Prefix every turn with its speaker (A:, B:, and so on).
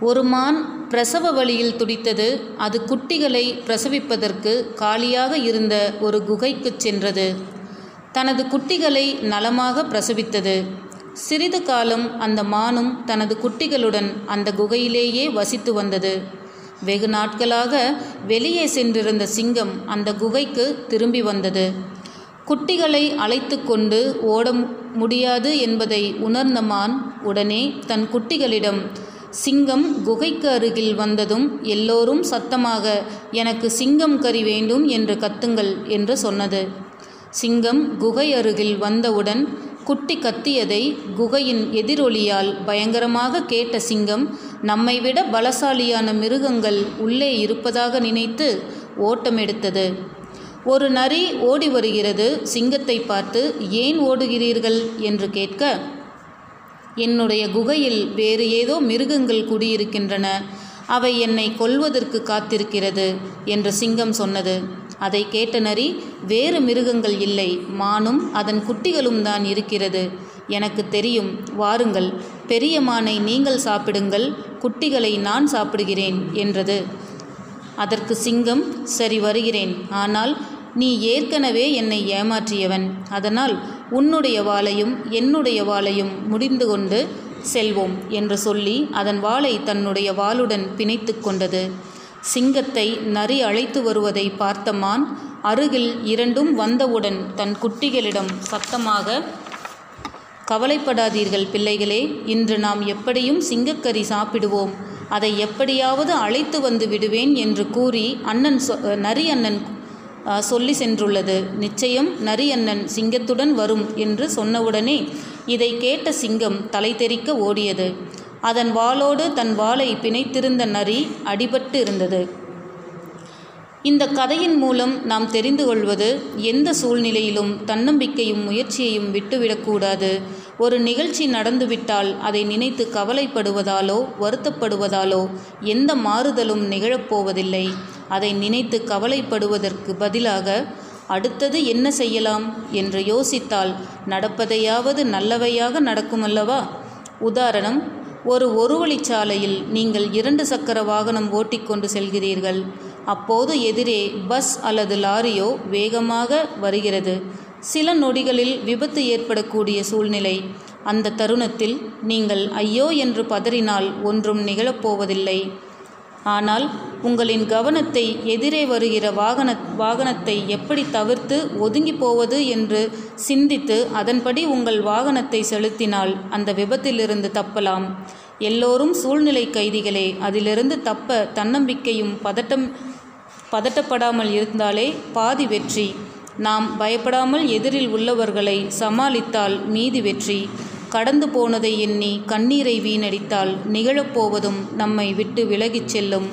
A: ஒரு மான் பிரசவ வழியில் துடித்தது அது குட்டிகளை பிரசவிப்பதற்கு காலியாக இருந்த ஒரு குகைக்குச் சென்றது. தனது குட்டிகளை நலமாக பிரசவித்தது. சிறிது காலம் அந்த மானும் தனது குட்டிகளுடன் அந்த குகையிலேயே வசித்து வந்தது. வெகு நாட்களாக வெளியே சென்றிருந்த சிங்கம் அந்த குகைக்கு திரும்பி வந்தது. குட்டிகளை அழைத்து கொண்டு ஓட முடியாது என்பதை உணர்ந்த மான் உடனே தன் குட்டிகளிடம் சிங்கம் குகைக்கு அருகில் வந்ததும் எல்லோரும் சத்தமாக எனக்கு சிங்கம் கறி வேண்டும் என்று கத்துங்கள் என்று சொன்னது. சிங்கம் குகை அருகில் வந்தவுடன் குட்டி கத்தியதை குகையின் எதிரொலியால் பயங்கரமாக கேட்ட சிங்கம் நம்மை விட பலசாலியான மிருகங்கள் உள்ளே இருப்பதாக நினைத்து ஓட்டமெடுத்தது. ஒரு நரி ஓடி வருகிறது. சிங்கத்தை பார்த்து ஏன் ஓடுகிறீர்கள்? என்று கேட்க என்னுடைய குகையில் வேறு ஏதோ மிருகங்கள் குடியிருக்கின்றன. அவை என்னை கொல்வதற்கு காத்திருக்கிறது என்று சிங்கம் சொன்னது. அதை கேட்ட நரி வேறு மிருகங்கள் இல்லை. மானும் அதன் குட்டிகளும் தான் இருக்கிறது. எனக்கு தெரியும். வாருங்கள். பெரிய மானை நீங்கள் சாப்பிடுங்கள். குட்டிகளை நான் சாப்பிடுகிறேன் என்றது. அதற்கு சிங்கம் சரி வருகிறேன். ஆனால் நீ ஏற்கனவே என்னை ஏமாற்றியவன். அதனால் உன்னுடைய வாளையும் என்னுடைய வாளையும் முடிந்து கொண்டு செல்வோம் என்று சொல்லி அதன் வாளை தன்னுடைய வாளுடன் பிணைத்து கொண்டது. சிங்கத்தை நரி அழைத்து வருவதை பார்த்த மான் அருகில் இரண்டும் வந்தவுடன் தன் குட்டிகளிடம் சத்தமாக கவலைப்படாதீர்கள் பிள்ளைகளே இன்று நாம் எப்படியும் சிங்கக்கறி சாப்பிடுவோம். அதை எப்படியாவது அழைத்து வந்து விடுவேன் என்று கூறி அண்ணன் சொ நரி அண்ணன் சொல்லி சென்றுள்ளது. நிச்சயம் நரியண்ணன் சிங்கத்துடன் வரும் என்று சொன்னவுடனே இதை கேட்ட சிங்கம் தலை தெறிக்க ஓடியது. அதன் வாளோடு தன் வாளை பிணைத்திருந்த நரி அடிபட்டு இருந்தது. இந்த கதையின் மூலம் நாம் தெரிந்து கொள்வது எந்த சூழ்நிலையிலும் தன்னம்பிக்கையும் முயற்சியையும் விட்டுவிடக்கூடாது ஒரு நிகழ்ச்சி நடந்துவிட்டால் அதை நினைத்து கவலைப்படுவதாலோ வருத்தப்படுவதாலோ எந்த மாறுதலும் நிகழப்போவதில்லை அதை நினைத்து கவலைப்படுவதற்கு பதிலாக அடுத்தது என்ன செய்யலாம் என்று யோசித்தால் நடப்பதையாவது நல்லவையாக நடக்குமல்லவா? உதாரணம் ஒரு ஒருவழிச்சாலையில் நீங்கள் இரண்டு சக்கர வாகனம் ஓட்டிக்கொண்டு செல்கிறீர்கள். அப்போது எதிரே பஸ் அல்லது லாரியோ வேகமாக வருகிறது. சில நொடிகளில் விபத்து ஏற்படக்கூடிய சூழ்நிலை. அந்த தருணத்தில் நீங்கள் ஐயோ என்று பதறினால் ஒன்றும் நிகழப்போவதில்லை. ஆனால் உங்களின் கவனத்தை எதிரே வருகிற வாகன வாகனத்தை எப்படி தவிர்த்து ஒதுங்கி போவது என்று சிந்தித்து அதன்படி உங்கள் வாகனத்தை செலுத்தினால் அந்த விபத்திலிருந்து தப்பலாம். எல்லோரும் சூழ்நிலை கைதிகளே அதிலிருந்து தப்ப தன்னம்பிக்கையும் பதட்டம் பதட்டப்படாமல் இருந்தாலே பாதி வெற்றி. நாம் பயப்படாமல் எதிரில் உள்ளவர்களை சமாளித்தால் மீதி வெற்றி. கடந்து போனதை எண்ணி கண்ணீரை வீணடித்தால் நிகழப்போவதும் நம்மை விட்டு விலகிச் செல்லும்.